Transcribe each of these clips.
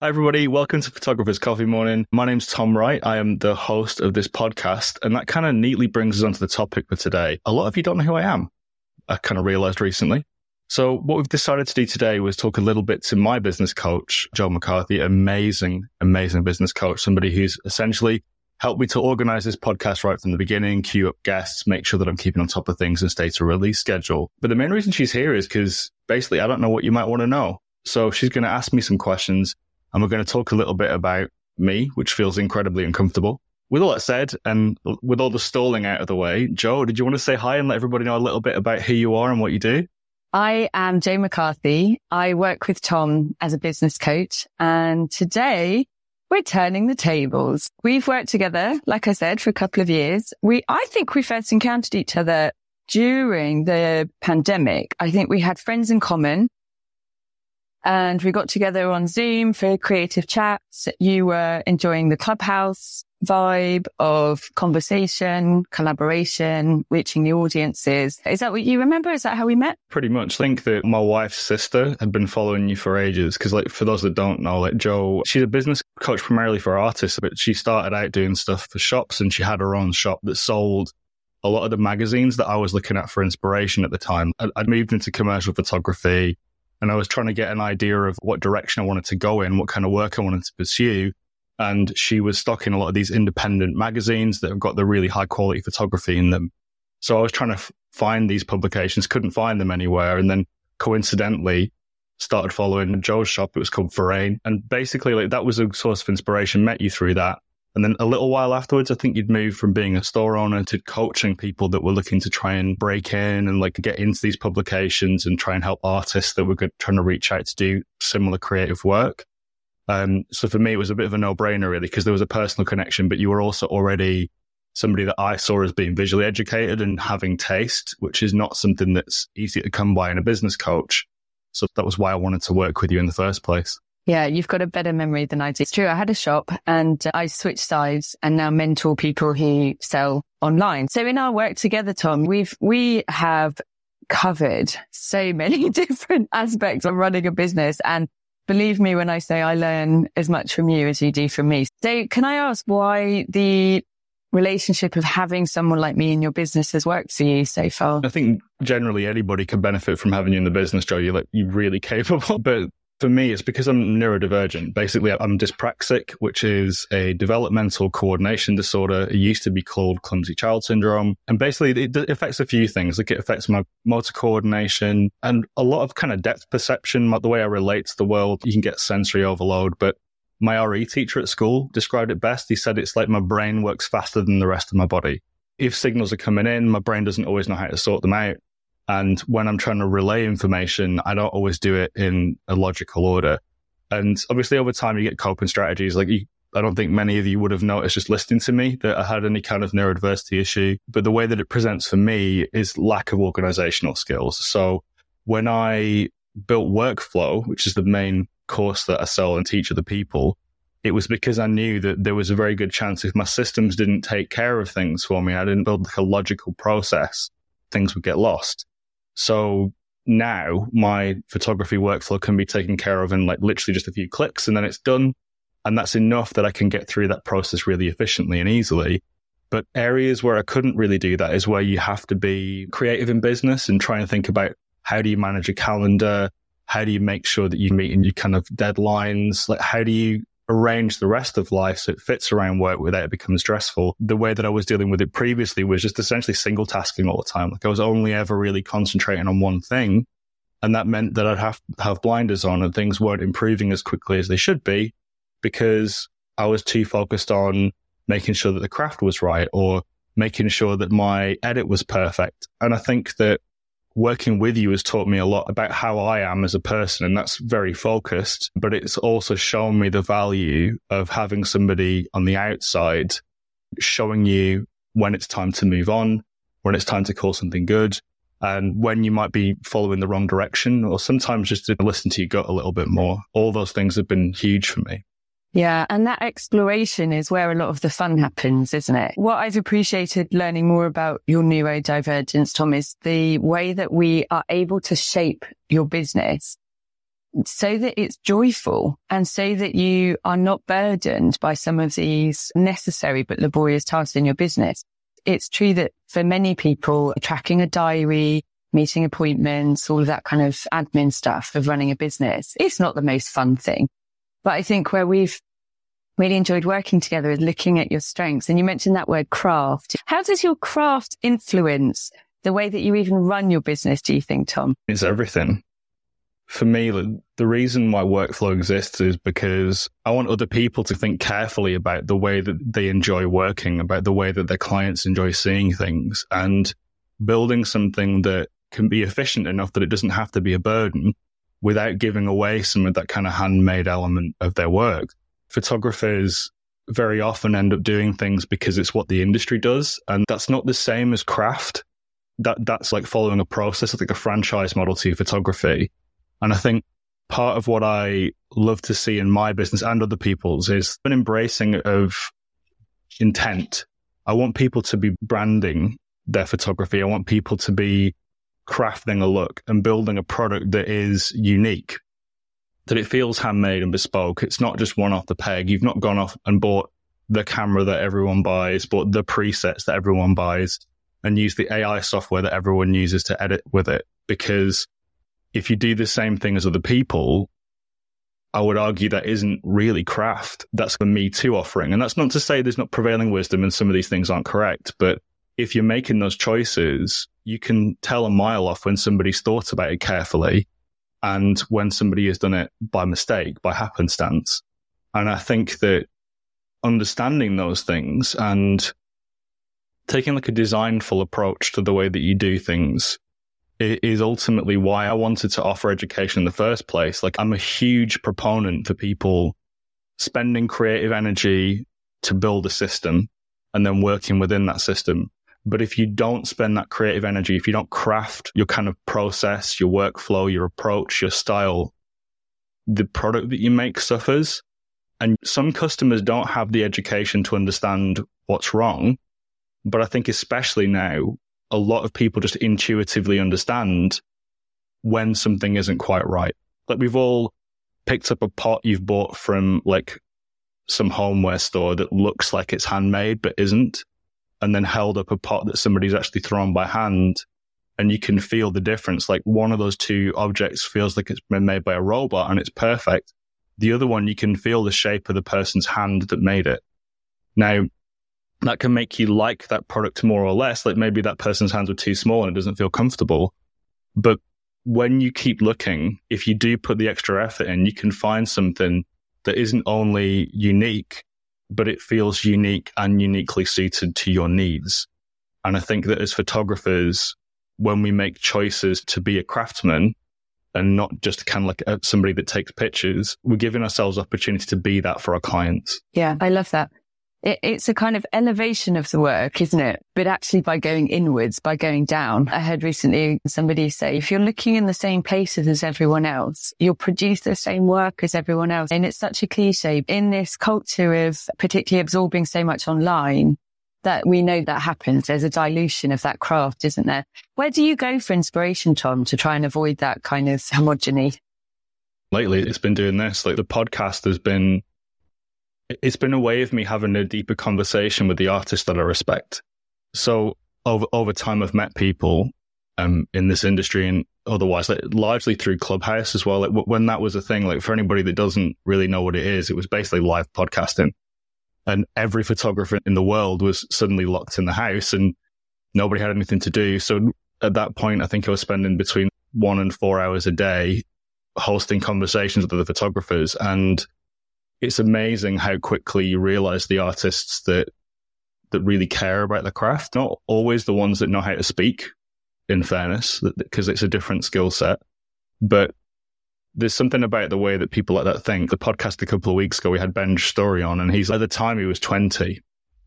Hi, everybody. Welcome to Photographer's Coffee Morning. My name's Tom Wright. I am the host of this podcast, and that kind of neatly brings us onto the topic for today. A lot of you don't know who I am. I kind of realized recently. So what we've decided to do today was talk a little bit to my business coach, Jo McCarthy, amazing, amazing business coach, somebody who's essentially helped me to organize this podcast right from the beginning, queue up guests, make sure that I'm keeping on top of things and stay to release schedule. But the main reason she's here is because basically I don't know what you might want to know. So she's going to ask me some questions and we're going to talk a little bit about me, which feels incredibly uncomfortable. With all that said, and with all the stalling out of the way, Jo, did you want to say hi and let everybody know a little bit about who you are and what you do? I am Jo McCarthy. I work with Tom as a business coach. And today we're turning the tables. We've worked together, like I said, for a couple of years. We, I think we first encountered each other during the pandemic. I think we had friends in common and we got together on Zoom for creative chats. You were enjoying the clubhouse vibe of conversation, collaboration, reaching the audiences. Is that what you remember? Is that how we met? Pretty much. I think that my wife's sister had been following you for ages. Cause like for those that don't know, like Jo, she's a business coach primarily for artists, but she started out doing stuff for shops and she had her own shop that sold a lot of the magazines that I was looking at for inspiration at the time. I'd moved into commercial photography and I was trying to get an idea of what direction I wanted to go in, what kind of work I wanted to pursue. And she was stocking a lot of these independent magazines that have got the really high quality photography in them. So I was trying to f- find these publications, couldn't find them anywhere. And then coincidentally started following Jo's shop. It was called Forain. And basically like that was a source of inspiration, met you through that. And then a little while afterwards, I think you'd move from being a store owner to coaching people that were looking to try and break in and like get into these publications and try and help artists that were good, trying to reach out to do similar creative work. Um, so for me, it was a bit of a no brainer really because there was a personal connection, but you were also already somebody that I saw as being visually educated and having taste, which is not something that's easy to come by in a business coach. So that was why I wanted to work with you in the first place. Yeah, you've got a better memory than I do. It's true. I had a shop and uh, I switched sides and now mentor people who sell online. So in our work together, Tom, we've, we have covered so many different aspects of running a business. And believe me when I say I learn as much from you as you do from me. So can I ask why the relationship of having someone like me in your business has worked for you so far? I think generally anybody can benefit from having you in the business, Jo. You're like, you're really capable, but for me, it's because I'm neurodivergent. Basically, I'm dyspraxic, which is a developmental coordination disorder. It used to be called clumsy child syndrome. And basically, it affects a few things. Like it affects my motor coordination and a lot of kind of depth perception, the way I relate to the world. You can get sensory overload, but my RE teacher at school described it best. He said it's like my brain works faster than the rest of my body. If signals are coming in, my brain doesn't always know how to sort them out. And when I'm trying to relay information, I don't always do it in a logical order. And obviously over time you get coping strategies. Like you, I don't think many of you would have noticed just listening to me that I had any kind of neurodiversity issue. But the way that it presents for me is lack of organizational skills. So when I built workflow, which is the main course that I sell and teach other people, it was because I knew that there was a very good chance if my systems didn't take care of things for me, I didn't build like a logical process, things would get lost. So now my photography workflow can be taken care of in like literally just a few clicks and then it's done. And that's enough that I can get through that process really efficiently and easily. But areas where I couldn't really do that is where you have to be creative in business and try and think about how do you manage a calendar? How do you make sure that you meet in your kind of deadlines? Like, how do you arrange the rest of life so it fits around work without it becomes stressful. The way that I was dealing with it previously was just essentially single tasking all the time. Like I was only ever really concentrating on one thing. And that meant that I'd have have blinders on and things weren't improving as quickly as they should be because I was too focused on making sure that the craft was right or making sure that my edit was perfect. And I think that working with you has taught me a lot about how I am as a person. And that's very focused, but it's also shown me the value of having somebody on the outside showing you when it's time to move on, when it's time to call something good, and when you might be following the wrong direction, or sometimes just to listen to your gut a little bit more. All those things have been huge for me. Yeah. And that exploration is where a lot of the fun happens, isn't it? What I've appreciated learning more about your neurodivergence, Tom, is the way that we are able to shape your business so that it's joyful and so that you are not burdened by some of these necessary but laborious tasks in your business. It's true that for many people, tracking a diary, meeting appointments, all of that kind of admin stuff of running a business, it's not the most fun thing. But I think where we've really enjoyed working together is looking at your strengths. And you mentioned that word craft. How does your craft influence the way that you even run your business, do you think, Tom? It's everything. For me, the reason why workflow exists is because I want other people to think carefully about the way that they enjoy working, about the way that their clients enjoy seeing things, and building something that can be efficient enough that it doesn't have to be a burden without giving away some of that kind of handmade element of their work. Photographers very often end up doing things because it's what the industry does. And that's not the same as craft. That that's like following a process, like a franchise model to photography. And I think part of what I love to see in my business and other people's is an embracing of intent. I want people to be branding their photography. I want people to be crafting a look and building a product that is unique, that it feels handmade and bespoke. It's not just one off the peg. You've not gone off and bought the camera that everyone buys, bought the presets that everyone buys and use the AI software that everyone uses to edit with it. Because if you do the same thing as other people, I would argue that isn't really craft. That's the Me Too offering. And that's not to say there's not prevailing wisdom and some of these things aren't correct, but if you're making those choices, you can tell a mile off when somebody's thought about it carefully and when somebody has done it by mistake, by happenstance. And I think that understanding those things and taking like a designful approach to the way that you do things is ultimately why I wanted to offer education in the first place. Like I'm a huge proponent for people spending creative energy to build a system and then working within that system but if you don't spend that creative energy, if you don't craft your kind of process, your workflow, your approach, your style, the product that you make suffers. And some customers don't have the education to understand what's wrong. But I think especially now, a lot of people just intuitively understand when something isn't quite right. Like we've all picked up a pot you've bought from like some homeware store that looks like it's handmade but isn't and then held up a pot that somebody's actually thrown by hand and you can feel the difference. Like one of those two objects feels like it's been made by a robot and it's perfect. The other one, you can feel the shape of the person's hand that made it. Now, that can make you like that product more or less. Like maybe that person's hands were too small and it doesn't feel comfortable. But when you keep looking, if you do put the extra effort in, you can find something that isn't only unique, but it feels unique and uniquely suited to your needs. And I think that as photographers, when we make choices to be a craftsman and not just kind of like somebody that takes pictures, we're giving ourselves opportunity to be that for our clients. Yeah, I love that it, it's a kind of elevation of the work, isn't it? But actually by going inwards, by going down. I heard recently somebody say, if you're looking in the same places as everyone else, you'll produce the same work as everyone else. And it's such a cliche in this culture of particularly absorbing so much online that we know that happens. There's a dilution of that craft, isn't there? Where do you go for inspiration, Tom, to try and avoid that kind of homogeny? Lately, it's been doing this. Like the podcast has been it's been a way of me having a deeper conversation with the artists that I respect. So over over time, I've met people um, in this industry and otherwise, like, largely through Clubhouse as well. Like, when that was a thing, like for anybody that doesn't really know what it is, it was basically live podcasting, and every photographer in the world was suddenly locked in the house, and nobody had anything to do. So at that point, I think I was spending between one and four hours a day hosting conversations with other photographers and it's amazing how quickly you realize the artists that that really care about the craft, not always the ones that know how to speak, in fairness, because it's a different skill set. But there's something about the way that people like that think. The podcast a couple of weeks ago, we had Ben Story on, and he's at the time he was 20,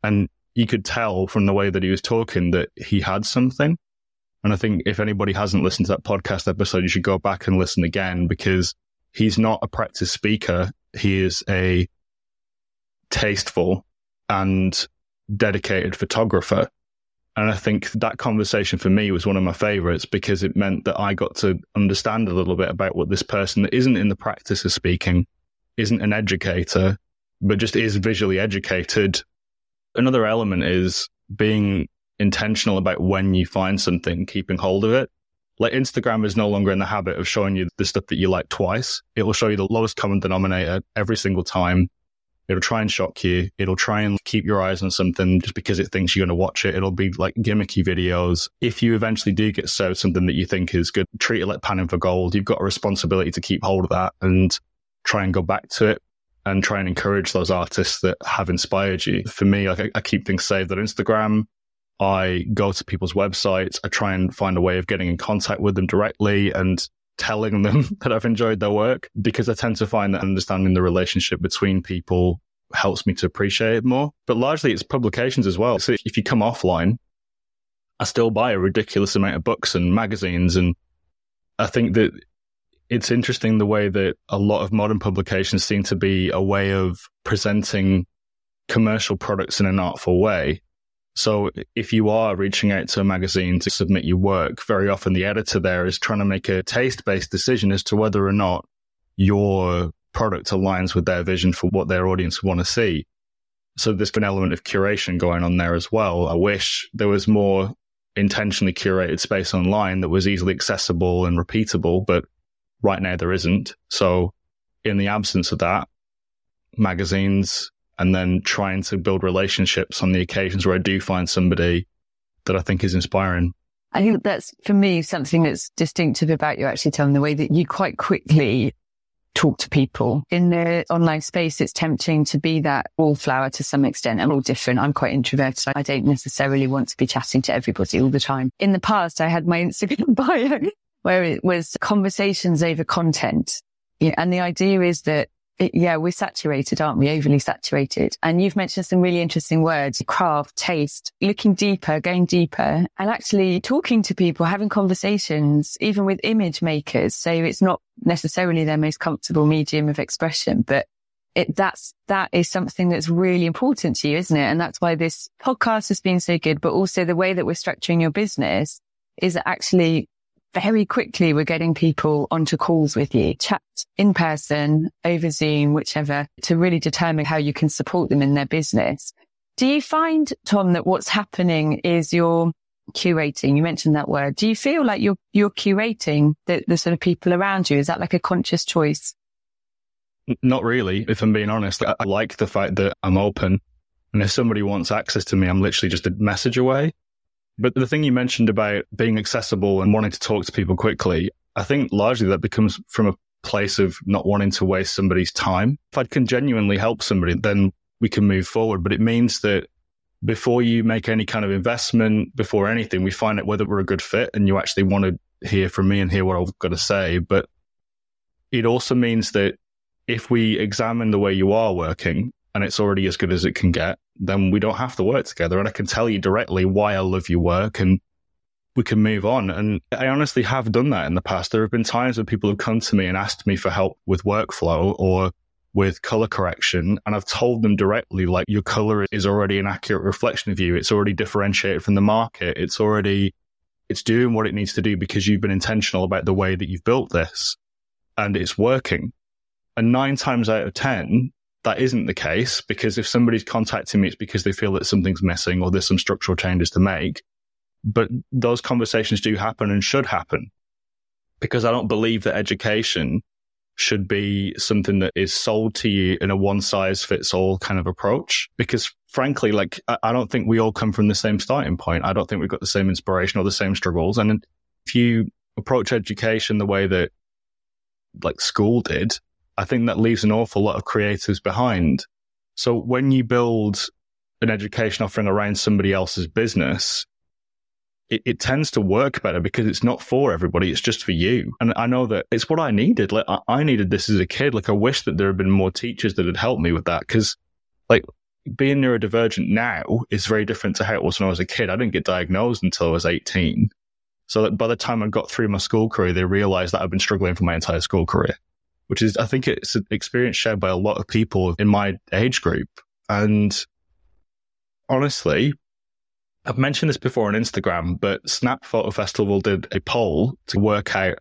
and you could tell from the way that he was talking that he had something. And I think if anybody hasn't listened to that podcast episode, you should go back and listen again because he's not a practice speaker. He is a tasteful and dedicated photographer. And I think that conversation for me was one of my favorites because it meant that I got to understand a little bit about what this person that isn't in the practice of speaking, isn't an educator, but just is visually educated. Another element is being intentional about when you find something, keeping hold of it. Like Instagram is no longer in the habit of showing you the stuff that you like twice. It will show you the lowest common denominator every single time. It'll try and shock you. It'll try and keep your eyes on something just because it thinks you're going to watch it. It'll be like gimmicky videos. If you eventually do get served something that you think is good, treat it like panning for gold. You've got a responsibility to keep hold of that and try and go back to it and try and encourage those artists that have inspired you. For me, like I, I keep things saved on Instagram. I go to people's websites. I try and find a way of getting in contact with them directly and telling them that I've enjoyed their work because I tend to find that understanding the relationship between people helps me to appreciate it more. But largely it's publications as well. So if you come offline, I still buy a ridiculous amount of books and magazines. And I think that it's interesting the way that a lot of modern publications seem to be a way of presenting commercial products in an artful way so if you are reaching out to a magazine to submit your work, very often the editor there is trying to make a taste based decision as to whether or not your product aligns with their vision for what their audience want to see. So there's an element of curation going on there as well. I wish there was more intentionally curated space online that was easily accessible and repeatable, but right now there isn't. So in the absence of that, magazines, and then trying to build relationships on the occasions where I do find somebody that I think is inspiring. I think that's for me something that's distinctive about you actually telling the way that you quite quickly talk to people in the online space. It's tempting to be that wallflower to some extent. I'm all different. I'm quite introverted. I don't necessarily want to be chatting to everybody all the time. In the past, I had my Instagram bio where it was conversations over content. And the idea is that yeah, we're saturated, aren't we? Overly saturated. And you've mentioned some really interesting words, craft, taste, looking deeper, going deeper and actually talking to people, having conversations, even with image makers. So it's not necessarily their most comfortable medium of expression, but it, that's, that is something that's really important to you, isn't it? And that's why this podcast has been so good, but also the way that we're structuring your business is actually very quickly we're getting people onto calls with you, chat in person, over Zoom, whichever, to really determine how you can support them in their business. Do you find, Tom, that what's happening is you're curating? You mentioned that word. Do you feel like you're, you're curating the, the sort of people around you? Is that like a conscious choice? Not really, if I'm being honest. I like the fact that I'm open. And if somebody wants access to me, I'm literally just a message away. But the thing you mentioned about being accessible and wanting to talk to people quickly, I think largely that becomes from a place of not wanting to waste somebody's time. If I can genuinely help somebody, then we can move forward. But it means that before you make any kind of investment, before anything, we find out whether we're a good fit and you actually want to hear from me and hear what I've got to say. But it also means that if we examine the way you are working and it's already as good as it can get, then we don't have to work together. And I can tell you directly why I love your work and we can move on. And I honestly have done that in the past. There have been times when people have come to me and asked me for help with workflow or with color correction. And I've told them directly, like, your color is already an accurate reflection of you. It's already differentiated from the market. It's already, it's doing what it needs to do because you've been intentional about the way that you've built this and it's working. And nine times out of 10, that isn't the case because if somebody's contacting me, it's because they feel that something's missing or there's some structural changes to make. But those conversations do happen and should happen because I don't believe that education should be something that is sold to you in a one size fits all kind of approach. Because frankly, like, I don't think we all come from the same starting point. I don't think we've got the same inspiration or the same struggles. And if you approach education the way that like school did, I think that leaves an awful lot of creatives behind. So when you build an education offering around somebody else's business, it, it, tends to work better because it's not for everybody. It's just for you. And I know that it's what I needed. Like I needed this as a kid. Like I wish that there had been more teachers that had helped me with that. Cause like being neurodivergent now is very different to how it was when I was a kid. I didn't get diagnosed until I was 18. So that by the time I got through my school career, they realized that I've been struggling for my entire school career which is, I think it's an experience shared by a lot of people in my age group. And honestly, I've mentioned this before on Instagram, but Snap Photo Festival did a poll to work out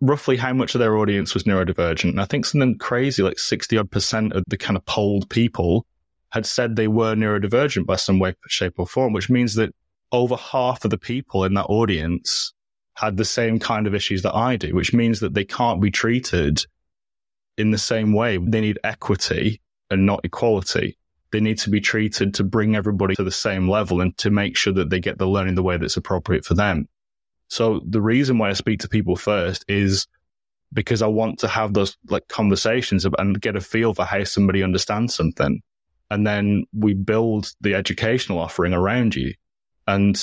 roughly how much of their audience was neurodivergent. And I think something crazy, like 60 odd percent of the kind of polled people had said they were neurodivergent by some way, shape, or form, which means that over half of the people in that audience had the same kind of issues that I do, which means that they can't be treated in the same way. They need equity and not equality. They need to be treated to bring everybody to the same level and to make sure that they get the learning the way that's appropriate for them. So the reason why I speak to people first is because I want to have those like conversations and get a feel for how somebody understands something. And then we build the educational offering around you. And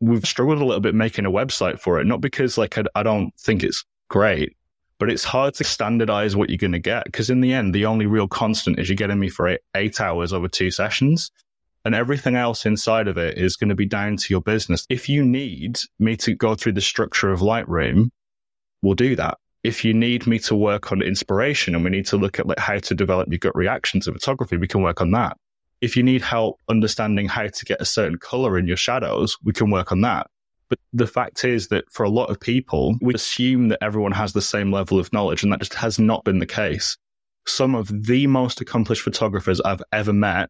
we've struggled a little bit making a website for it, not because like I, I don't think it's great, but it's hard to standardize what you're going to get because in the end, the only real constant is you're getting me for eight, eight hours over two sessions. And everything else inside of it is going to be down to your business. If you need me to go through the structure of Lightroom, we'll do that. If you need me to work on inspiration and we need to look at like how to develop your gut reaction to photography, we can work on that. If you need help understanding how to get a certain color in your shadows, we can work on that. But the fact is that for a lot of people, we assume that everyone has the same level of knowledge, and that just has not been the case. Some of the most accomplished photographers I've ever met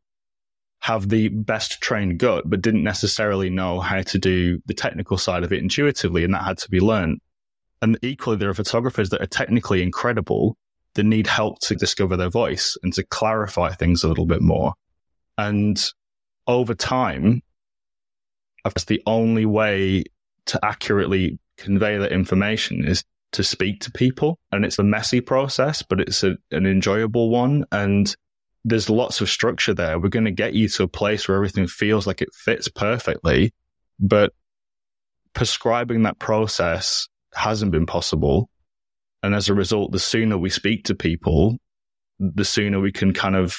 have the best trained gut, but didn't necessarily know how to do the technical side of it intuitively, and that had to be learned. And equally, there are photographers that are technically incredible that need help to discover their voice and to clarify things a little bit more. And over time, that's the only way to accurately convey that information is to speak to people. And it's a messy process, but it's a, an enjoyable one. And there's lots of structure there. We're going to get you to a place where everything feels like it fits perfectly. But prescribing that process hasn't been possible. And as a result, the sooner we speak to people, the sooner we can kind of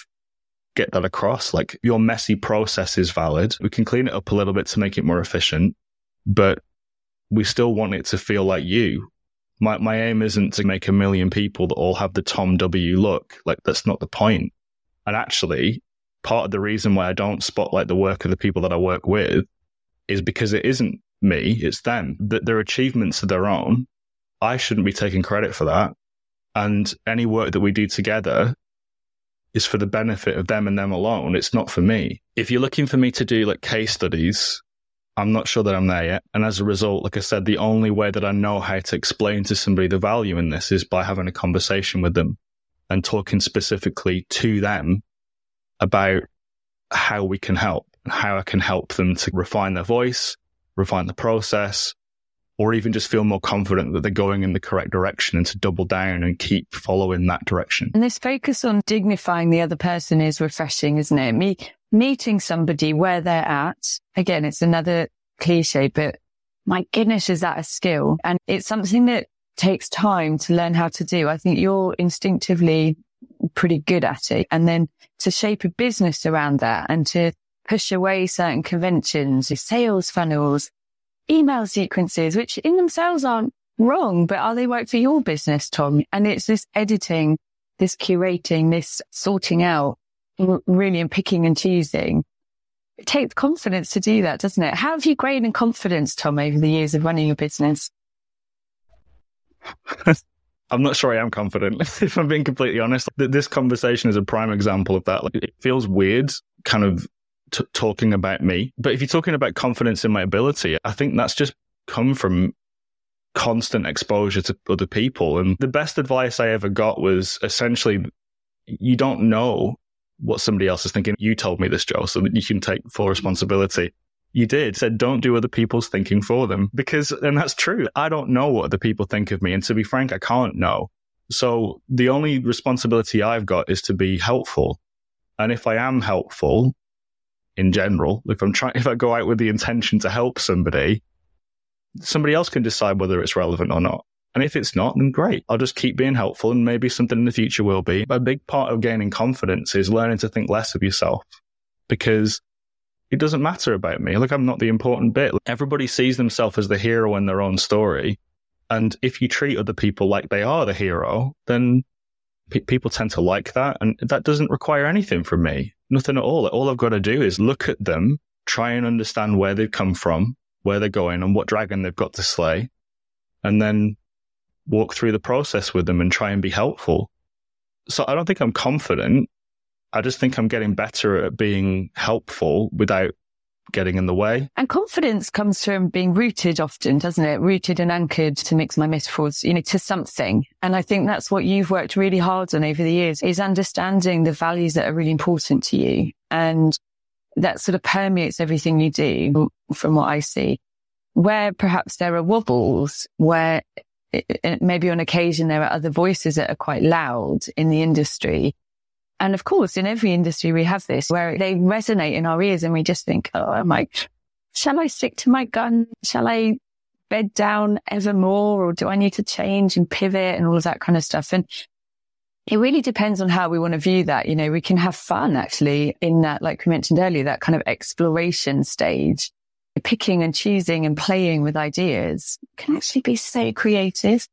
get that across. Like your messy process is valid. We can clean it up a little bit to make it more efficient, but we still want it to feel like you. My, my aim isn't to make a million people that all have the Tom W look. Like that's not the point. And actually, part of the reason why I don't spotlight the work of the people that I work with is because it isn't me, it's them. That their achievements are their own. I shouldn't be taking credit for that. And any work that we do together is for the benefit of them and them alone. It's not for me. If you're looking for me to do like case studies, I'm not sure that I'm there yet. And as a result, like I said, the only way that I know how to explain to somebody the value in this is by having a conversation with them and talking specifically to them about how we can help and how I can help them to refine their voice, refine the process, or even just feel more confident that they're going in the correct direction and to double down and keep following that direction. And this focus on dignifying the other person is refreshing, isn't it? Me meeting somebody where they're at. Again, it's another cliche, but my goodness, is that a skill? And it's something that takes time to learn how to do. I think you're instinctively pretty good at it. And then to shape a business around that and to push away certain conventions, sales funnels, email sequences, which in themselves aren't wrong, but are they right for your business, Tom? And it's this editing, this curating, this sorting out, really and picking and choosing. It takes confidence to do that, doesn't it? How have you grown in confidence, Tom, over the years of running your business? I'm not sure I am confident, if I'm being completely honest. This conversation is a prime example of that. Like, it feels weird, kind of t- talking about me. But if you're talking about confidence in my ability, I think that's just come from constant exposure to other people. And the best advice I ever got was essentially, you don't know what somebody else is thinking. You told me this, Jo, so that you can take full responsibility. You did said, don't do other people's thinking for them because, and that's true. I don't know what other people think of me. And to be frank, I can't know. So the only responsibility I've got is to be helpful. And if I am helpful, in general. If I'm trying, if I go out with the intention to help somebody, somebody else can decide whether it's relevant or not. And if it's not, then great. I'll just keep being helpful and maybe something in the future will be. But a big part of gaining confidence is learning to think less of yourself because it doesn't matter about me. Like I'm not the important bit. Everybody sees themselves as the hero in their own story. And if you treat other people like they are the hero, then people tend to like that. And that doesn't require anything from me nothing at all. All I've got to do is look at them try and understand where they've come from, where they're going, and what dragon they've got to slay, and then walk through the process with them and try and be helpful. So I don't think I'm confident. I just think I'm getting better at being helpful without getting in the way. And confidence comes from being rooted often, doesn't it? Rooted and anchored to mix my metaphors, you know, to something. And I think that's what you've worked really hard on over the years is understanding the values that are really important to you. And that sort of permeates everything you do from what I see. Where perhaps there are wobbles, where it, maybe on occasion there are other voices that are quite loud in the industry and of course, in every industry, we have this where they resonate in our ears and we just think, oh, am I, shall I stick to my gun? Shall I bed down ever more? Or do I need to change and pivot and all of that kind of stuff? And it really depends on how we want to view that. You know, we can have fun actually in that, like we mentioned earlier, that kind of exploration stage. Picking and choosing and playing with ideas can actually be so creative.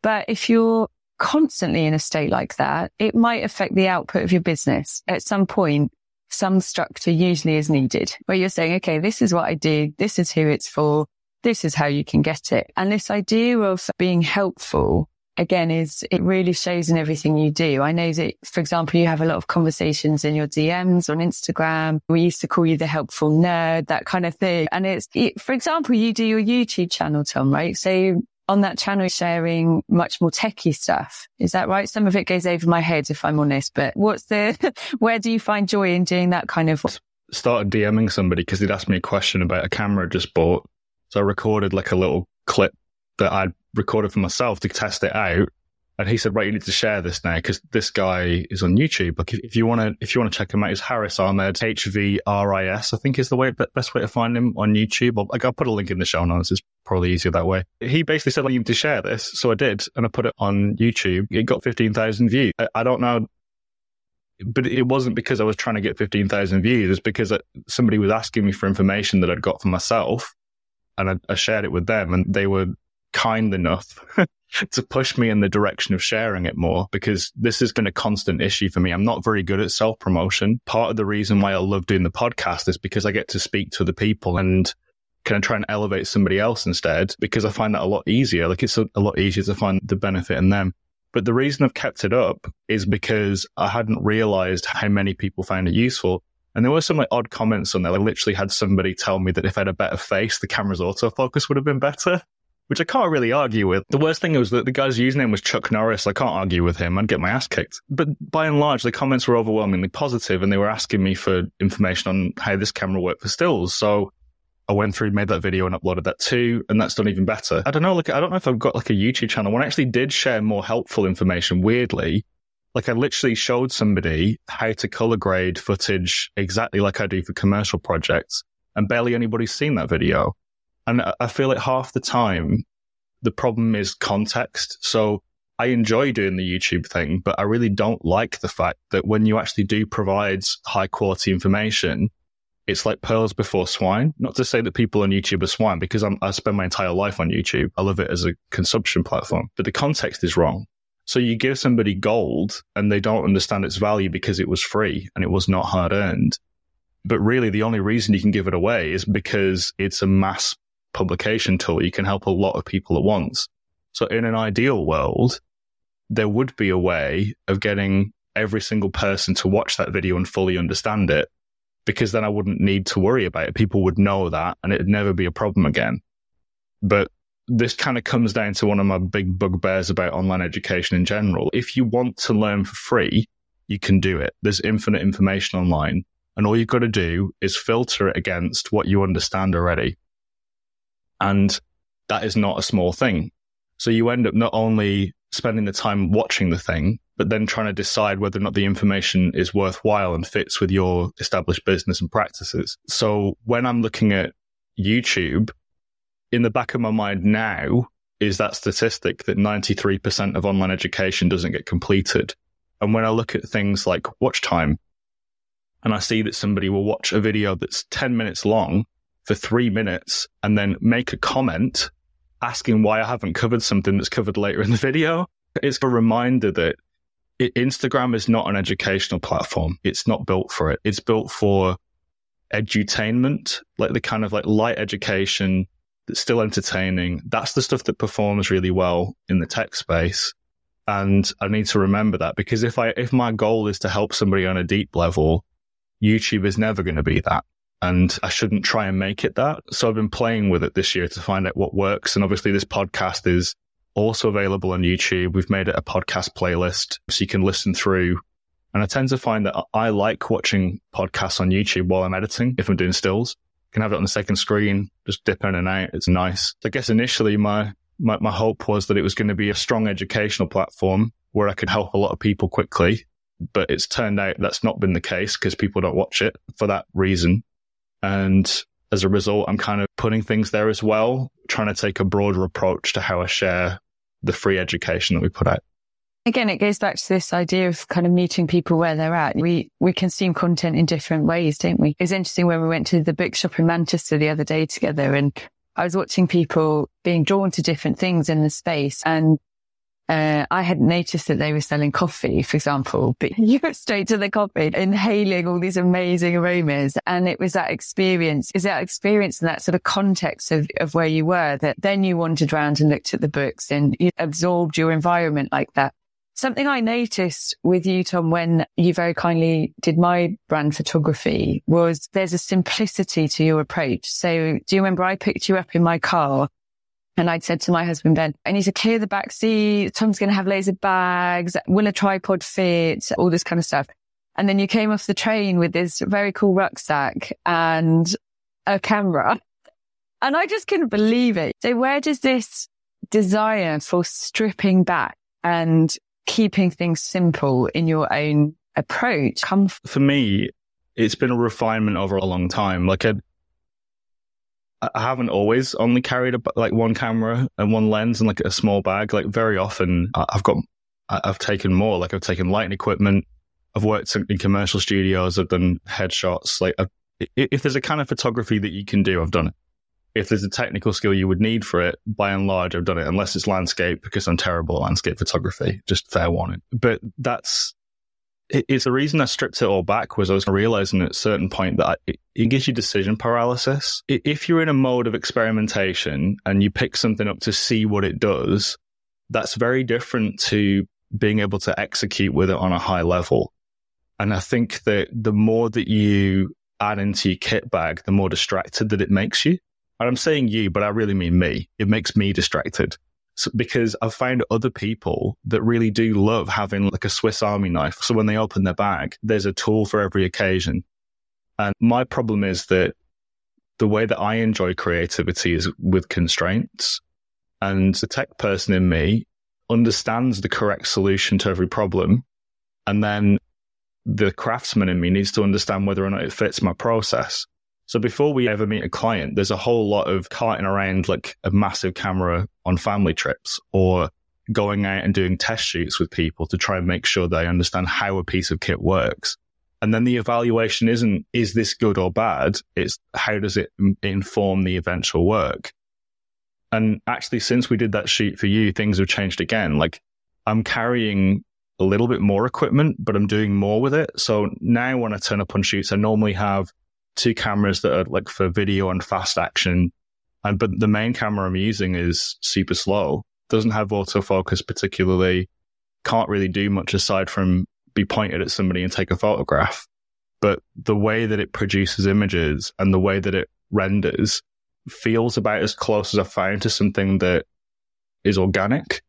But if you're constantly in a state like that, it might affect the output of your business. At some point, some structure usually is needed where you're saying, okay, this is what I do. This is who it's for. This is how you can get it. And this idea of being helpful again is it really shows in everything you do. I know that, for example, you have a lot of conversations in your DMs on Instagram. We used to call you the helpful nerd, that kind of thing. And it's, for example, you do your YouTube channel, Tom, right? So on that channel sharing much more techie stuff. Is that right? Some of it goes over my head, if I'm honest, but what's the, where do you find joy in doing that kind of? Started DMing somebody because they'd asked me a question about a camera I just bought. So I recorded like a little clip that I'd recorded for myself to test it out. And he said, right, you need to share this now because this guy is on YouTube. Like if, you want to, if you want to check him out, it's Harris Ahmed, H-V-R-I-S, I think is the way, best way to find him on YouTube. I'll, like, I'll put a link in the show notes. It's probably easier that way. He basically said, I need to share this. So I did. And I put it on YouTube. It got 15,000 views. I, I don't know but it wasn't because I was trying to get 15,000 views. It's because uh, somebody was asking me for information that I'd got for myself and I, I shared it with them and they were kind enough to push me in the direction of sharing it more because this has been a constant issue for me. I'm not very good at self promotion. Part of the reason why I love doing the podcast is because I get to speak to the people and can I try and elevate somebody else instead because I find that a lot easier. Like it's a, a lot easier to find the benefit in them. But the reason I've kept it up is because I hadn't realized how many people found it useful. And there were some like odd comments on there. I literally had somebody tell me that if I had a better face, the camera's autofocus would have been better which I can't really argue with. The worst thing was that the guy's username was Chuck Norris. I can't argue with him. I'd get my ass kicked. But by and large, the comments were overwhelmingly positive and they were asking me for information on how this camera worked for stills. So I went through, made that video and uploaded that too. And that's done even better. I don't know. Like, I don't know if I've got like a YouTube channel. One actually did share more helpful information weirdly. Like I literally showed somebody how to color grade footage exactly like I do for commercial projects and barely anybody's seen that video. And I feel like half the time the problem is context. So I enjoy doing the YouTube thing, but I really don't like the fact that when you actually do provide high quality information, it's like pearls before swine. Not to say that people on YouTube are swine because I'm, I spend my entire life on YouTube. I love it as a consumption platform, but the context is wrong. So you give somebody gold and they don't understand its value because it was free and it was not hard earned. But really the only reason you can give it away is because it's a mass publication tool, you can help a lot of people at once. So in an ideal world, there would be a way of getting every single person to watch that video and fully understand it because then I wouldn't need to worry about it. People would know that and it'd never be a problem again. But this kind of comes down to one of my big bugbears about online education in general. If you want to learn for free, you can do it. There's infinite information online and all you've got to do is filter it against what you understand already. And that is not a small thing. So you end up not only spending the time watching the thing, but then trying to decide whether or not the information is worthwhile and fits with your established business and practices. So when I'm looking at YouTube, in the back of my mind now is that statistic that 93% of online education doesn't get completed. And when I look at things like watch time, and I see that somebody will watch a video that's 10 minutes long for three minutes and then make a comment asking why I haven't covered something that's covered later in the video. It's a reminder that Instagram is not an educational platform. It's not built for it. It's built for edutainment, like the kind of like light education that's still entertaining. That's the stuff that performs really well in the tech space. And I need to remember that because if I, if my goal is to help somebody on a deep level, YouTube is never going to be that. And I shouldn't try and make it that. So I've been playing with it this year to find out what works. And obviously this podcast is also available on YouTube. We've made it a podcast playlist so you can listen through. And I tend to find that I like watching podcasts on YouTube while I'm editing if I'm doing stills. I can have it on the second screen, just dip in and out. It's nice. So I guess initially my, my, my hope was that it was going to be a strong educational platform where I could help a lot of people quickly. But it's turned out that's not been the case because people don't watch it for that reason. And as a result, I'm kind of putting things there as well, trying to take a broader approach to how I share the free education that we put out. Again, it goes back to this idea of kind of meeting people where they're at. We, we consume content in different ways, don't we? It was interesting when we went to the bookshop in Manchester the other day together and I was watching people being drawn to different things in the space and uh, I hadn't noticed that they were selling coffee, for example, but you go straight to the coffee, inhaling all these amazing aromas. And it was that experience, is that experience and that sort of context of, of where you were that then you wandered around and looked at the books and you absorbed your environment like that. Something I noticed with you, Tom, when you very kindly did my brand photography was there's a simplicity to your approach. So do you remember I picked you up in my car and I'd said to my husband, Ben, I need to clear the back seat. Tom's going to have laser bags. Will a tripod fit? All this kind of stuff. And then you came off the train with this very cool rucksack and a camera. And I just couldn't believe it. So where does this desire for stripping back and keeping things simple in your own approach come from? For me, it's been a refinement over a long time. Like a, I haven't always only carried a, like one camera and one lens and like a small bag. Like very often I've got, I've taken more, like I've taken lighting equipment. I've worked in commercial studios. I've done headshots. Like I've, if there's a kind of photography that you can do, I've done it. If there's a technical skill you would need for it, by and large, I've done it, unless it's landscape because I'm terrible at landscape photography. Just fair warning. But that's it's the reason I stripped it all back was I was realizing at a certain point that it, it, gives you decision paralysis. If you're in a mode of experimentation and you pick something up to see what it does, that's very different to being able to execute with it on a high level. And I think that the more that you add into your kit bag, the more distracted that it makes you. And I'm saying you, but I really mean me. It makes me distracted. Because I've found other people that really do love having like a Swiss Army knife. So when they open their bag, there's a tool for every occasion. And my problem is that the way that I enjoy creativity is with constraints. And the tech person in me understands the correct solution to every problem. And then the craftsman in me needs to understand whether or not it fits my process. So before we ever meet a client, there's a whole lot of carting around like a massive camera on family trips or going out and doing test shoots with people to try and make sure they understand how a piece of kit works. And then the evaluation isn't, is this good or bad? It's how does it inform the eventual work? And actually, since we did that shoot for you, things have changed again. Like I'm carrying a little bit more equipment, but I'm doing more with it. So now when I turn up on shoots, I normally have two cameras that are like for video and fast action. And, but the main camera I'm using is super slow, doesn't have autofocus particularly, can't really do much aside from be pointed at somebody and take a photograph. But the way that it produces images and the way that it renders feels about as close as I found to something that is organic.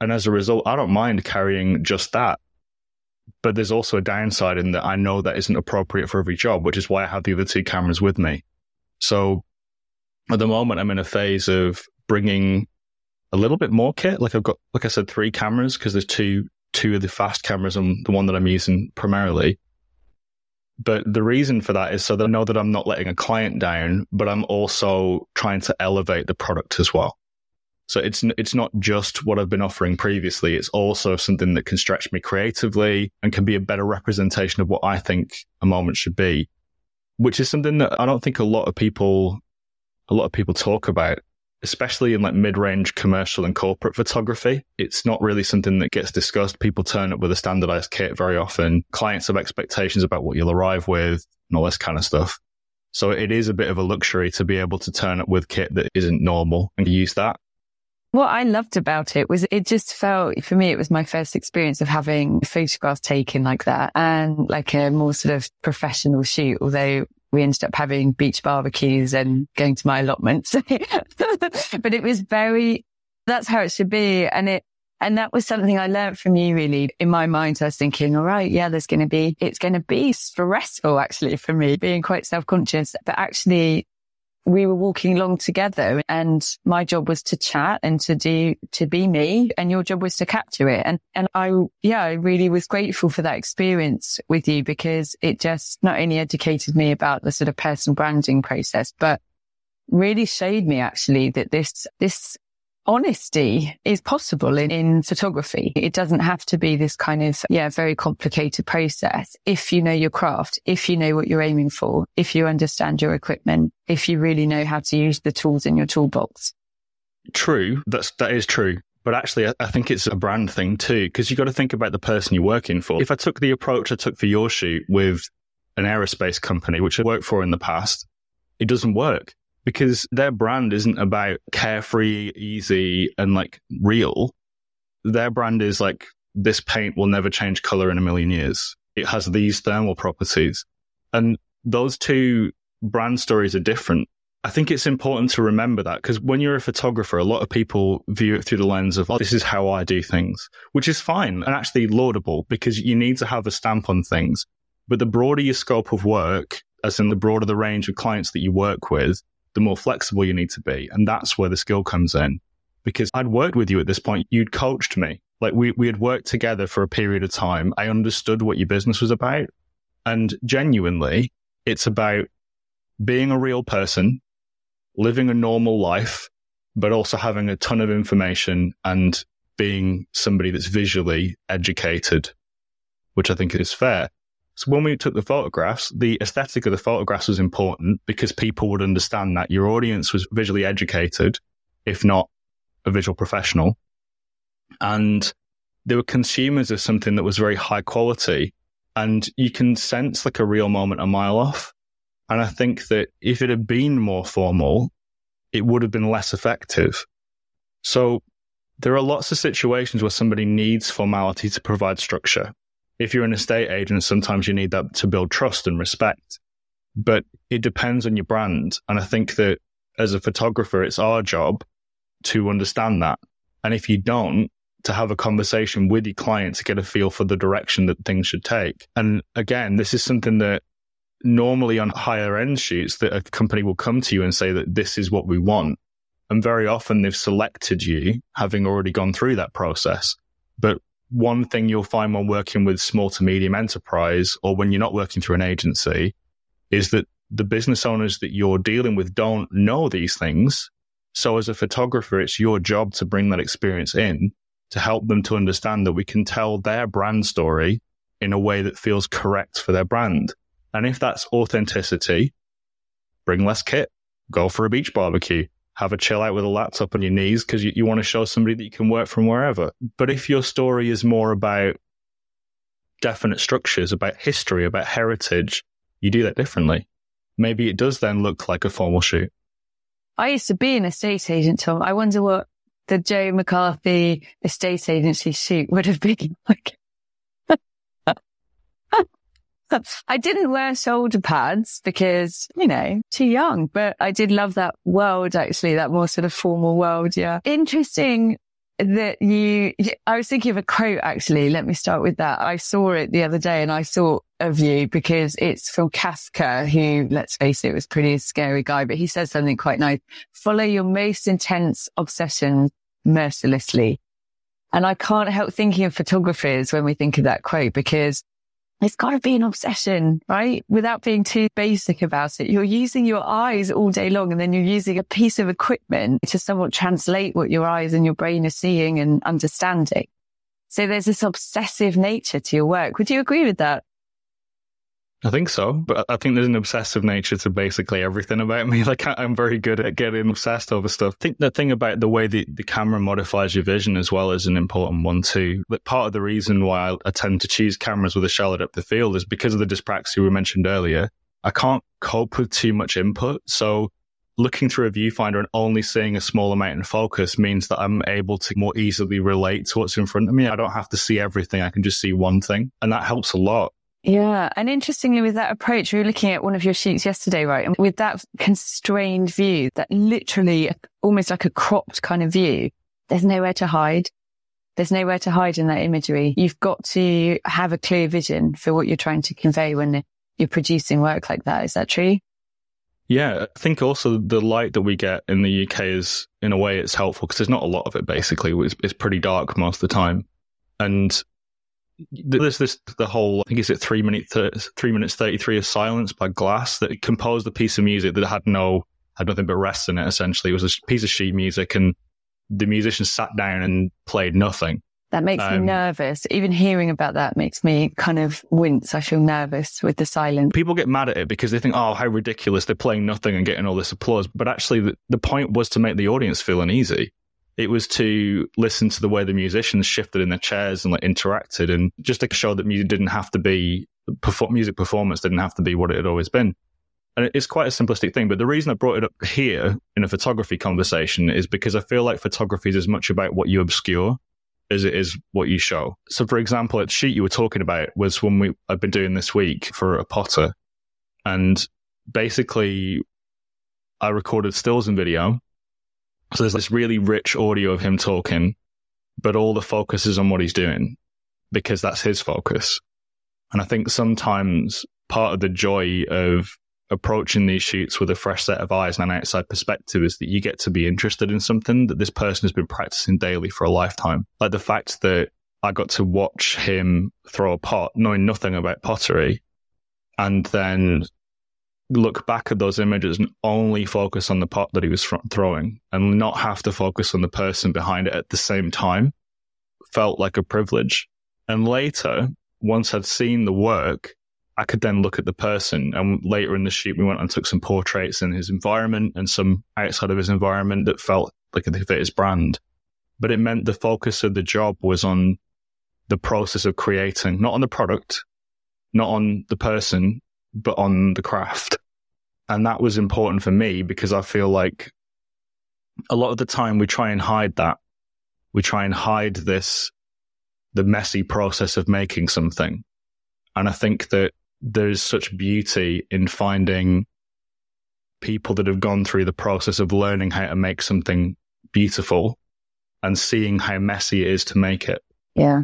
And as a result, I don't mind carrying just that but there's also a downside in that I know that isn't appropriate for every job, which is why I have the other two cameras with me. So at the moment, I'm in a phase of bringing a little bit more kit. Like I've got, like I said, three cameras because there's two, two of the fast cameras and the one that I'm using primarily. But the reason for that is so that I know that I'm not letting a client down, but I'm also trying to elevate the product as well. So it's it's not just what I've been offering previously. It's also something that can stretch me creatively and can be a better representation of what I think a moment should be, which is something that I don't think a lot of people a lot of people talk about, especially in like mid-range commercial and corporate photography. It's not really something that gets discussed. People turn up with a standardized kit very often. Clients have expectations about what you'll arrive with and all this kind of stuff. So it is a bit of a luxury to be able to turn up with kit that isn't normal and use that. What I loved about it was it just felt, for me, it was my first experience of having photographs taken like that and like a more sort of professional shoot, although we ended up having beach barbecues and going to my allotments. but it was very, that's how it should be. And it, and that was something I learned from you really. In my mind, so I was thinking, all right, yeah, there's going to be, it's going to be stressful actually for me being quite self conscious, but actually we were walking along together and my job was to chat and to do, to be me and your job was to capture it. And, and I, yeah, I really was grateful for that experience with you because it just not only educated me about the sort of personal branding process, but really showed me actually that this, this honesty is possible in, in photography. It doesn't have to be this kind of, yeah, very complicated process. If you know your craft, if you know what you're aiming for, if you understand your equipment, if you really know how to use the tools in your toolbox. True. That's, that is true. But actually, I think it's a brand thing too, because you've got to think about the person you're working for. If I took the approach I took for your shoot with an aerospace company, which I worked for in the past, it doesn't work because their brand isn't about carefree, easy, and like real. Their brand is like, this paint will never change color in a million years. It has these thermal properties. And those two brand stories are different. I think it's important to remember that because when you're a photographer, a lot of people view it through the lens of, oh, this is how I do things, which is fine and actually laudable because you need to have a stamp on things. But the broader your scope of work, as in the broader the range of clients that you work with, the more flexible you need to be. And that's where the skill comes in. Because I'd worked with you at this point. You'd coached me. Like we, we had worked together for a period of time. I understood what your business was about. And genuinely, it's about being a real person, living a normal life, but also having a ton of information and being somebody that's visually educated, which I think is fair. So when we took the photographs, the aesthetic of the photographs was important because people would understand that your audience was visually educated, if not a visual professional. And they were consumers of something that was very high quality. And you can sense like a real moment a mile off. And I think that if it had been more formal, it would have been less effective. So there are lots of situations where somebody needs formality to provide structure if you're an estate agent, sometimes you need that to build trust and respect. But it depends on your brand. And I think that as a photographer, it's our job to understand that. And if you don't, to have a conversation with your client to get a feel for the direction that things should take. And again, this is something that normally on higher end shoots that a company will come to you and say that this is what we want. And very often they've selected you having already gone through that process. But one thing you'll find when working with small to medium enterprise or when you're not working through an agency is that the business owners that you're dealing with don't know these things. So as a photographer, it's your job to bring that experience in to help them to understand that we can tell their brand story in a way that feels correct for their brand. And if that's authenticity, bring less kit, go for a beach barbecue, have a chill out with a laptop on your knees because you, you want to show somebody that you can work from wherever. But if your story is more about definite structures, about history, about heritage, you do that differently. Maybe it does then look like a formal shoot. I used to be an estate agent, Tom. I wonder what the Jo McCarthy estate agency shoot would have been like. I didn't wear shoulder pads because, you know, too young, but I did love that world actually, that more sort of formal world. Yeah. Interesting that you, I was thinking of a quote actually. Let me start with that. I saw it the other day and I thought of you because it's from Kafka, who, let's face it, was pretty scary guy, but he says something quite nice. Follow your most intense obsession mercilessly. And I can't help thinking of photographers when we think of that quote because it's got to be an obsession, right? Without being too basic about it. You're using your eyes all day long and then you're using a piece of equipment to somewhat translate what your eyes and your brain are seeing and understanding. So there's this obsessive nature to your work. Would you agree with that? I think so, but I think there's an obsessive nature to basically everything about me. Like I'm very good at getting obsessed over stuff. I think the thing about the way the, the camera modifies your vision as well is an important one too. Like part of the reason why I, tend to choose cameras with a shallow depth of field is because of the dyspraxia we mentioned earlier. I can't cope with too much input. So looking through a viewfinder and only seeing a small amount in focus means that I'm able to more easily relate to what's in front of me. I don't have to see everything. I can just see one thing and that helps a lot. Yeah. And interestingly, with that approach, we were looking at one of your sheets yesterday, right? And with that constrained view, that literally almost like a cropped kind of view, there's nowhere to hide. There's nowhere to hide in that imagery. You've got to have a clear vision for what you're trying to convey when you're producing work like that. Is that true? Yeah, I think also the light that we get in the UK is, in a way, it's helpful because there's not a lot of it. Basically, it's, it's pretty dark most of the time, and there's this the whole I think is it three minute three minutes thirty three of silence by Glass that composed a piece of music that had no had nothing but rest in it. Essentially, it was a piece of sheet music, and the musician sat down and played nothing. That makes um, me nervous. Even hearing about that makes me kind of wince. I feel nervous with the silence. People get mad at it because they think, oh, how ridiculous. They're playing nothing and getting all this applause. But actually, the, the point was to make the audience feel uneasy. It was to listen to the way the musicians shifted in their chairs and like interacted and just to show that music didn't have to be, music performance didn't have to be what it had always been. And it's quite a simplistic thing. But the reason I brought it up here in a photography conversation is because I feel like photography is as much about what you obscure as it is what you show. So, for example, the sheet you were talking about was one we I've been doing this week for a potter, and basically, I recorded stills and video. So there's this really rich audio of him talking, but all the focus is on what he's doing because that's his focus. And I think sometimes part of the joy of approaching these shoots with a fresh set of eyes and an outside perspective is that you get to be interested in something that this person has been practicing daily for a lifetime. Like the fact that I got to watch him throw a pot, knowing nothing about pottery, and then look back at those images and only focus on the pot that he was throwing and not have to focus on the person behind it at the same time felt like a privilege. And later, once I'd seen the work, I could then look at the person. And later in the shoot, we went and took some portraits in his environment and some outside of his environment that felt like they fit his brand. But it meant the focus of the job was on the process of creating, not on the product, not on the person, but on the craft. And that was important for me because I feel like a lot of the time we try and hide that. We try and hide this, the messy process of making something. And I think that there's such beauty in finding people that have gone through the process of learning how to make something beautiful and seeing how messy it is to make it. Yeah.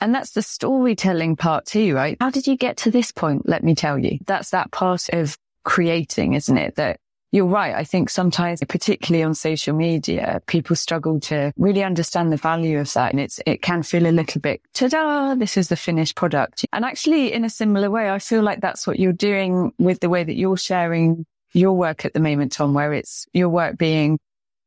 And that's the storytelling part too, right? How did you get to this point? Let me tell you. That's that part of creating, isn't it? That you're right. I think sometimes, particularly on social media, people struggle to really understand the value of that. And it's, it can feel a little bit, ta-da, this is the finished product. And actually in a similar way, I feel like that's what you're doing with the way that you're sharing your work at the moment, Tom, where it's your work being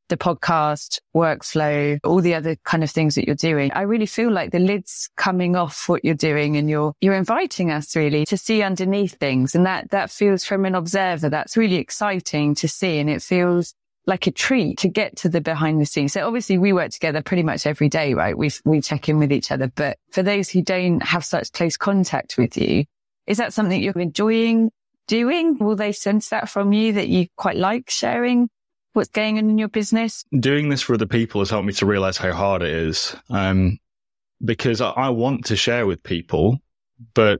the podcast, workflow, all the other kind of things that you're doing. I really feel like the lid's coming off what you're doing and you're, you're inviting us really to see underneath things. And that, that feels from an observer, that's really exciting to see. And it feels like a treat to get to the behind the scenes. So obviously we work together pretty much every day, right? We, we check in with each other. But for those who don't have such close contact with you, is that something you're enjoying doing? Will they sense that from you that you quite like sharing what's going on in your business? Doing this for other people has helped me to realize how hard it is. Um, because I, I want to share with people, but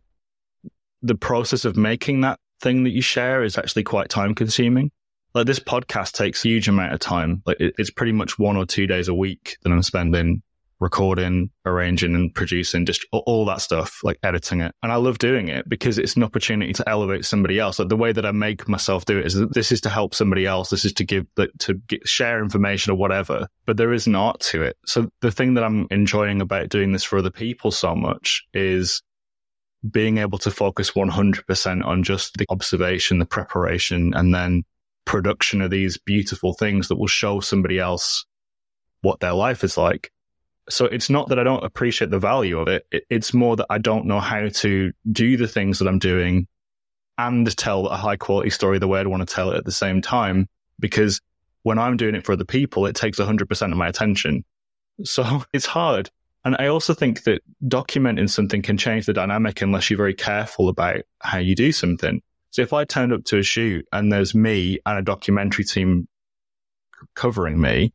the process of making that thing that you share is actually quite time consuming. Like this podcast takes a huge amount of time. Like it, it's pretty much one or two days a week that I'm spending recording, arranging and producing, just all that stuff, like editing it. And I love doing it because it's an opportunity to elevate somebody else. Like the way that I make myself do it is this is to help somebody else. This is to give, to get, share information or whatever, but there is an art to it. So the thing that I'm enjoying about doing this for other people so much is being able to focus 100% on just the observation, the preparation, and then production of these beautiful things that will show somebody else what their life is like so it's not that I don't appreciate the value of it. It's more that I don't know how to do the things that I'm doing and tell a high quality story the way I'd want to tell it at the same time. Because when I'm doing it for other people, it takes 100% of my attention. So it's hard. And I also think that documenting something can change the dynamic unless you're very careful about how you do something. So if I turned up to a shoot and there's me and a documentary team covering me,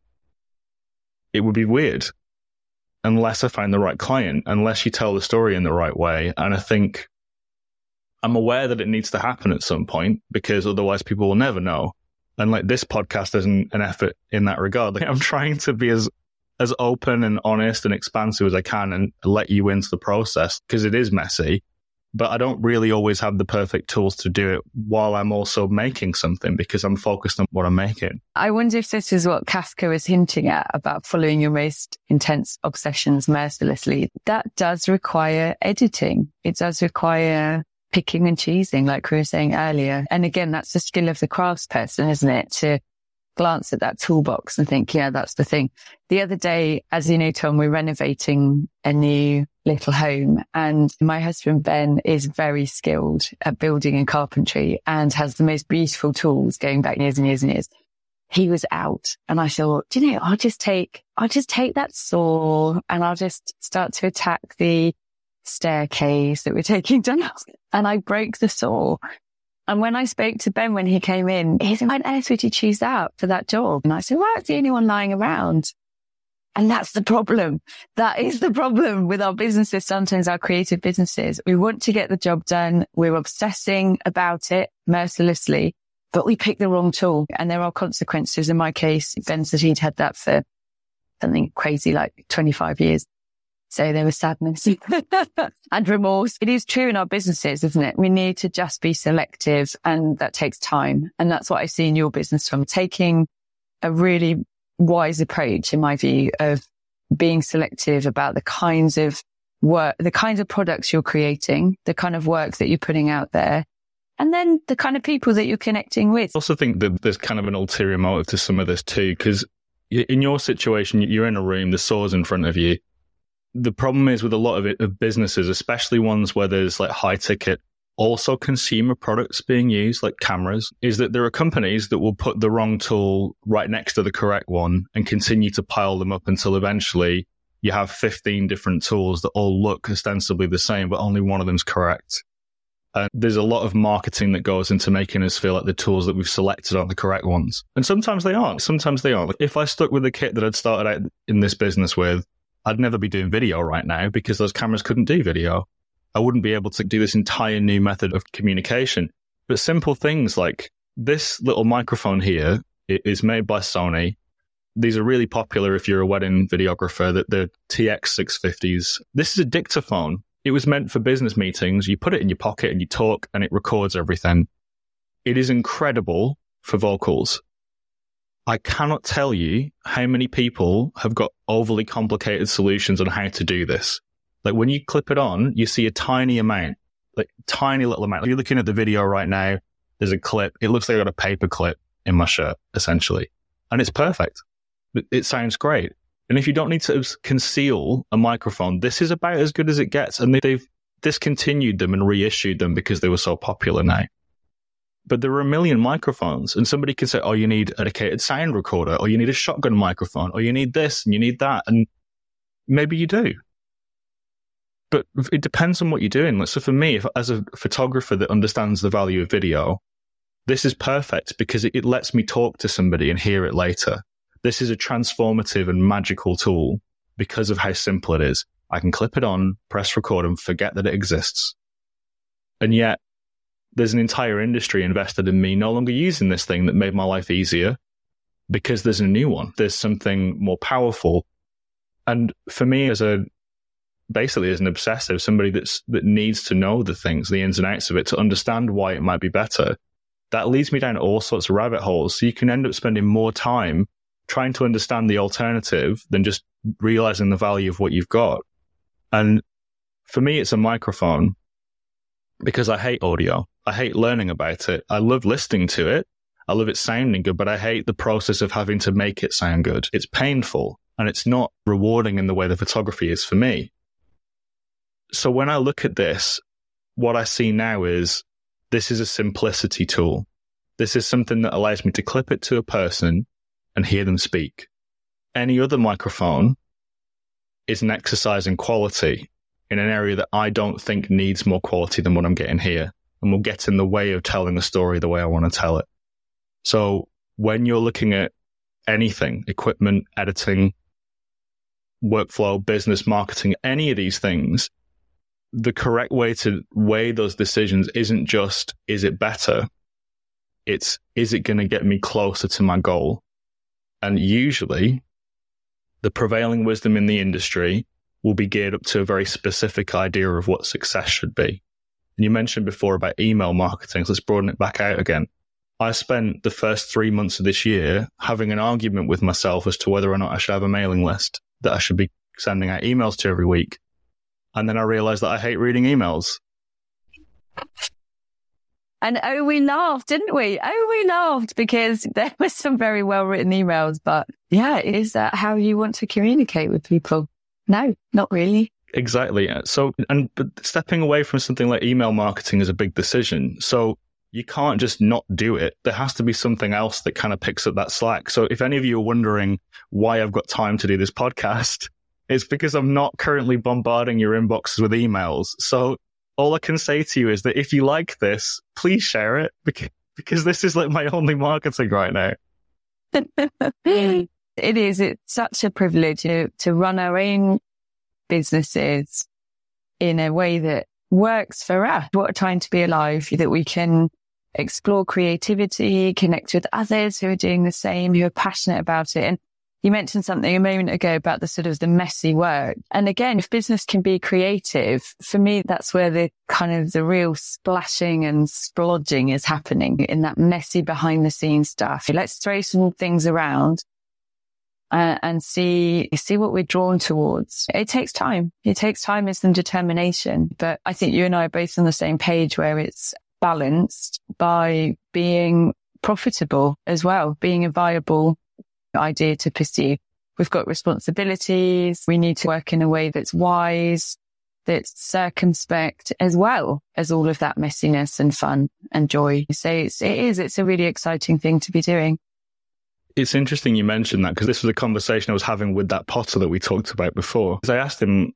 it would be weird unless I find the right client, unless you tell the story in the right way. And I think I'm aware that it needs to happen at some point because otherwise people will never know. And like this podcast isn't an effort in that regard. Like I'm trying to be as as open and honest and expansive as I can and let you into the process because it is messy but I don't really always have the perfect tools to do it while I'm also making something because I'm focused on what I'm making. I wonder if this is what Kafka was hinting at about following your most intense obsessions mercilessly. That does require editing. It does require picking and choosing, like we were saying earlier. And again, that's the skill of the craftsperson, isn't it? To glance at that toolbox and think, yeah, that's the thing. The other day, as you know, Tom, we're renovating a new little home and my husband, Ben, is very skilled at building and carpentry and has the most beautiful tools going back years and years and years. He was out and I thought, do you know, I'll just take, I'll just take that saw and I'll just start to attack the staircase that we're taking down. And I broke the saw and when I spoke to Ben when he came in, he said, why on earth would you choose that for that job? And I said, well, it's the only one lying around. And that's the problem. That is the problem with our businesses, sometimes our creative businesses. We want to get the job done. We're obsessing about it mercilessly, but we pick the wrong tool and there are consequences. In my case, Ben said he'd had that for something crazy like 25 years. So there was sadness and remorse. It is true in our businesses, isn't it? We need to just be selective and that takes time. And that's what I see in your business from taking a really wise approach, in my view, of being selective about the kinds of work, the kinds of products you're creating, the kind of work that you're putting out there. And then the kind of people that you're connecting with. I also think that there's kind of an ulterior motive to some of this too, because in your situation, you're in a room, the saw's in front of you the problem is with a lot of it of businesses, especially ones where there's like high ticket, also consumer products being used, like cameras, is that there are companies that will put the wrong tool right next to the correct one and continue to pile them up until eventually you have 15 different tools that all look ostensibly the same, but only one of them's correct. And there's a lot of marketing that goes into making us feel like the tools that we've selected are the correct ones. And sometimes they aren't. Sometimes they aren't. If I stuck with the kit that I'd started out in this business with, I'd never be doing video right now because those cameras couldn't do video. I wouldn't be able to do this entire new method of communication. But simple things like this little microphone here is made by Sony. These are really popular if you're a wedding videographer, that the TX650s. This is a dictaphone. It was meant for business meetings. You put it in your pocket and you talk and it records everything. It is incredible for vocals. I cannot tell you how many people have got overly complicated solutions on how to do this. Like when you clip it on, you see a tiny amount, like tiny little amount. Like you're looking at the video right now. There's a clip. It looks like I got a paper clip in my shirt, essentially. And it's perfect. It sounds great. And if you don't need to conceal a microphone, this is about as good as it gets. And they've discontinued them and reissued them because they were so popular now. But there are a million microphones, and somebody can say, "Oh, you need a dedicated sound recorder, or you need a shotgun microphone, or you need this and you need that," and maybe you do. But it depends on what you're doing. So for me, if, as a photographer that understands the value of video, this is perfect because it, it lets me talk to somebody and hear it later. This is a transformative and magical tool because of how simple it is. I can clip it on, press record, and forget that it exists. And yet, there's an entire industry invested in me no longer using this thing that made my life easier because there's a new one. There's something more powerful. And for me, as a basically is an obsessive, somebody that's that needs to know the things, the ins and outs of it, to understand why it might be better, that leads me down all sorts of rabbit holes. So you can end up spending more time trying to understand the alternative than just realizing the value of what you've got. And for me, it's a microphone because I hate audio. I hate learning about it. I love listening to it. I love it sounding good, but I hate the process of having to make it sound good. It's painful and it's not rewarding in the way the photography is for me. So when I look at this, what I see now is this is a simplicity tool. This is something that allows me to clip it to a person and hear them speak. Any other microphone is an exercise in quality in an area that I don't think needs more quality than what I'm getting here. and will get in the way of telling the story the way I want to tell it. So when you're looking at anything, equipment, editing, workflow, business, marketing, any of these things, the correct way to weigh those decisions isn't just, is it better? It's, is it going to get me closer to my goal? And usually the prevailing wisdom in the industry will be geared up to a very specific idea of what success should be. And you mentioned before about email marketing. So let's broaden it back out again. I spent the first three months of this year having an argument with myself as to whether or not I should have a mailing list that I should be sending out emails to every week. And then I realized that I hate reading emails. And oh, we laughed, didn't we? Oh, we laughed because there were some very well written emails. But yeah, is that how you want to communicate with people? No, not really. Exactly. Uh, so, and but stepping away from something like email marketing is a big decision. So you can't just not do it. There has to be something else that kind of picks up that slack. So if any of you are wondering why I've got time to do this podcast, it's because I'm not currently bombarding your inboxes with emails. So all I can say to you is that if you like this, please share it because, because this is like my only marketing right now. it is. It's such a privilege to, run our own businesses in a way that works for us. What a time to be alive that we can explore creativity, connect with others who are doing the same, who are passionate about it. And you mentioned something a moment ago about the sort of the messy work. And again, if business can be creative, for me, that's where the kind of the real splashing and splodging is happening in that messy behind the scenes stuff. Let's throw some things around uh, and see, see what we're drawn towards. It takes time. It takes time and some determination, but I think you and I are both on the same page where it's balanced by being profitable as well, being a viable idea to pursue. We've got responsibilities. We need to work in a way that's wise, that's circumspect as well as all of that messiness and fun and joy. So it's, it is, it's a really exciting thing to be doing. It's interesting you mentioned that because this was a conversation I was having with that potter that we talked about before. Because I asked him,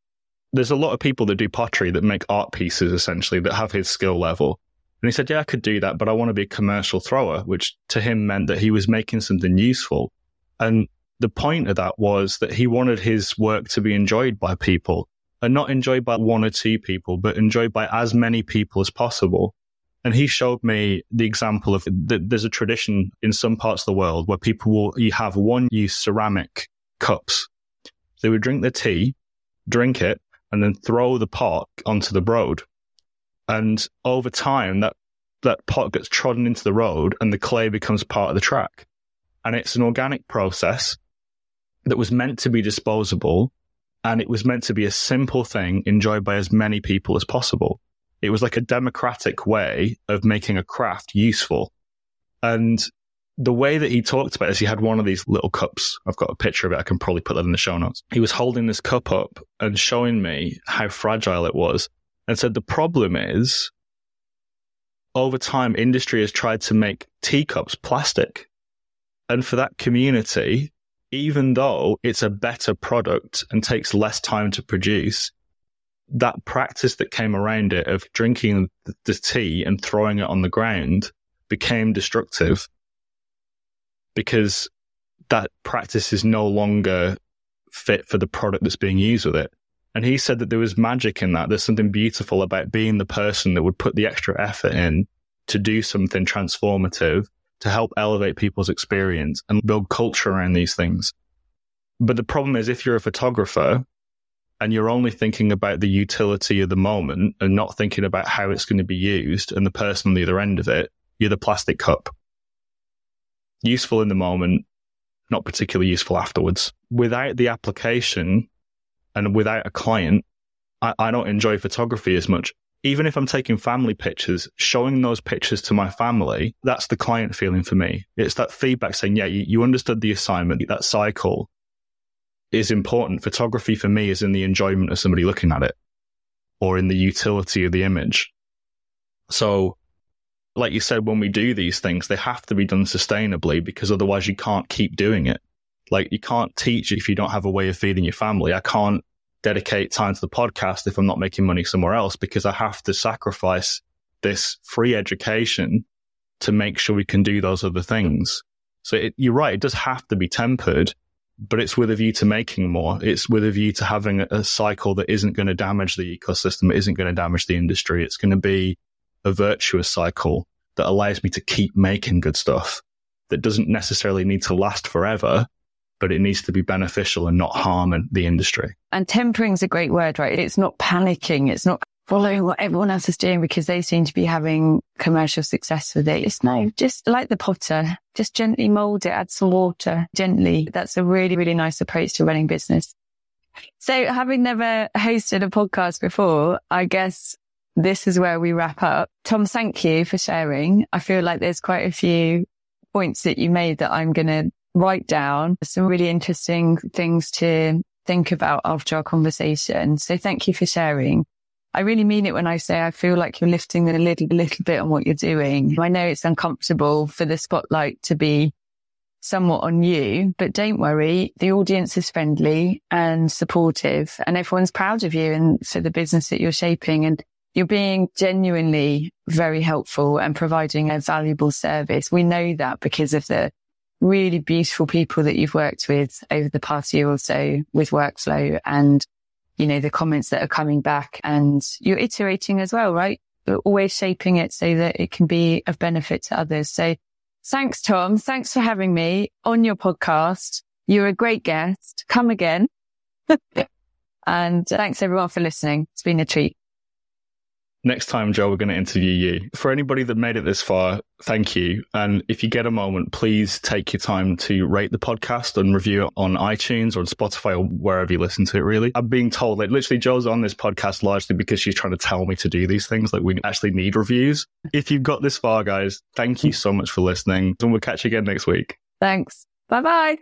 there's a lot of people that do pottery that make art pieces essentially that have his skill level. And he said, yeah, I could do that, but I want to be a commercial thrower, which to him meant that he was making something useful. And the point of that was that he wanted his work to be enjoyed by people and not enjoyed by one or two people, but enjoyed by as many people as possible. And he showed me the example of that there's a tradition in some parts of the world where people will you have one use ceramic cups. They would drink the tea, drink it, and then throw the pot onto the road. And over time, that, that pot gets trodden into the road and the clay becomes part of the track and it's an organic process that was meant to be disposable and it was meant to be a simple thing enjoyed by as many people as possible. It was like a democratic way of making a craft useful. And the way that he talked about this, he had one of these little cups. I've got a picture of it. I can probably put that in the show notes. He was holding this cup up and showing me how fragile it was and said, the problem is over time, industry has tried to make teacups plastic and for that community, even though it's a better product and takes less time to produce, that practice that came around it of drinking the tea and throwing it on the ground became destructive because that practice is no longer fit for the product that's being used with it. And he said that there was magic in that. There's something beautiful about being the person that would put the extra effort in to do something transformative to help elevate people's experience and build culture around these things. But the problem is if you're a photographer and you're only thinking about the utility of the moment and not thinking about how it's going to be used and the person on the other end of it, you're the plastic cup. Useful in the moment, not particularly useful afterwards. Without the application and without a client, I, I don't enjoy photography as much even if I'm taking family pictures, showing those pictures to my family, that's the client feeling for me. It's that feedback saying, yeah, you, you understood the assignment, that cycle is important. Photography for me is in the enjoyment of somebody looking at it or in the utility of the image. So, like you said, when we do these things, they have to be done sustainably because otherwise you can't keep doing it. Like you can't teach if you don't have a way of feeding your family. I can't dedicate time to the podcast if I'm not making money somewhere else because I have to sacrifice this free education to make sure we can do those other things. So it, you're right. It does have to be tempered, but it's with a view to making more. It's with a view to having a, a cycle that isn't going to damage the ecosystem. It isn't going to damage the industry. It's going to be a virtuous cycle that allows me to keep making good stuff that doesn't necessarily need to last forever, but it needs to be beneficial and not harm the industry. And tempering is a great word, right? It's not panicking. It's not following what everyone else is doing because they seem to be having commercial success with it. It's no, just like the potter, just gently mold it, add some water gently. That's a really, really nice approach to running business. So having never hosted a podcast before, I guess this is where we wrap up. Tom, thank you for sharing. I feel like there's quite a few points that you made that I'm going to write down. Some really interesting things to think about after our conversation. So thank you for sharing. I really mean it when I say I feel like you're lifting a little, little bit on what you're doing. I know it's uncomfortable for the spotlight to be somewhat on you, but don't worry. The audience is friendly and supportive and everyone's proud of you and for the business that you're shaping. And you're being genuinely very helpful and providing a valuable service. We know that because of the really beautiful people that you've worked with over the past year or so with workflow and, you know, the comments that are coming back and you're iterating as well, right? But always shaping it so that it can be of benefit to others. So thanks, Tom. Thanks for having me on your podcast. You're a great guest. Come again. and uh, thanks everyone for listening. It's been a treat next time, Jo, we're going to interview you. For anybody that made it this far, thank you. And if you get a moment, please take your time to rate the podcast and review it on iTunes or on Spotify or wherever you listen to it, really. I'm being told, like, literally, Jo's on this podcast largely because she's trying to tell me to do these things. Like, we actually need reviews. If you've got this far, guys, thank you so much for listening. And we'll catch you again next week. Thanks. Bye bye.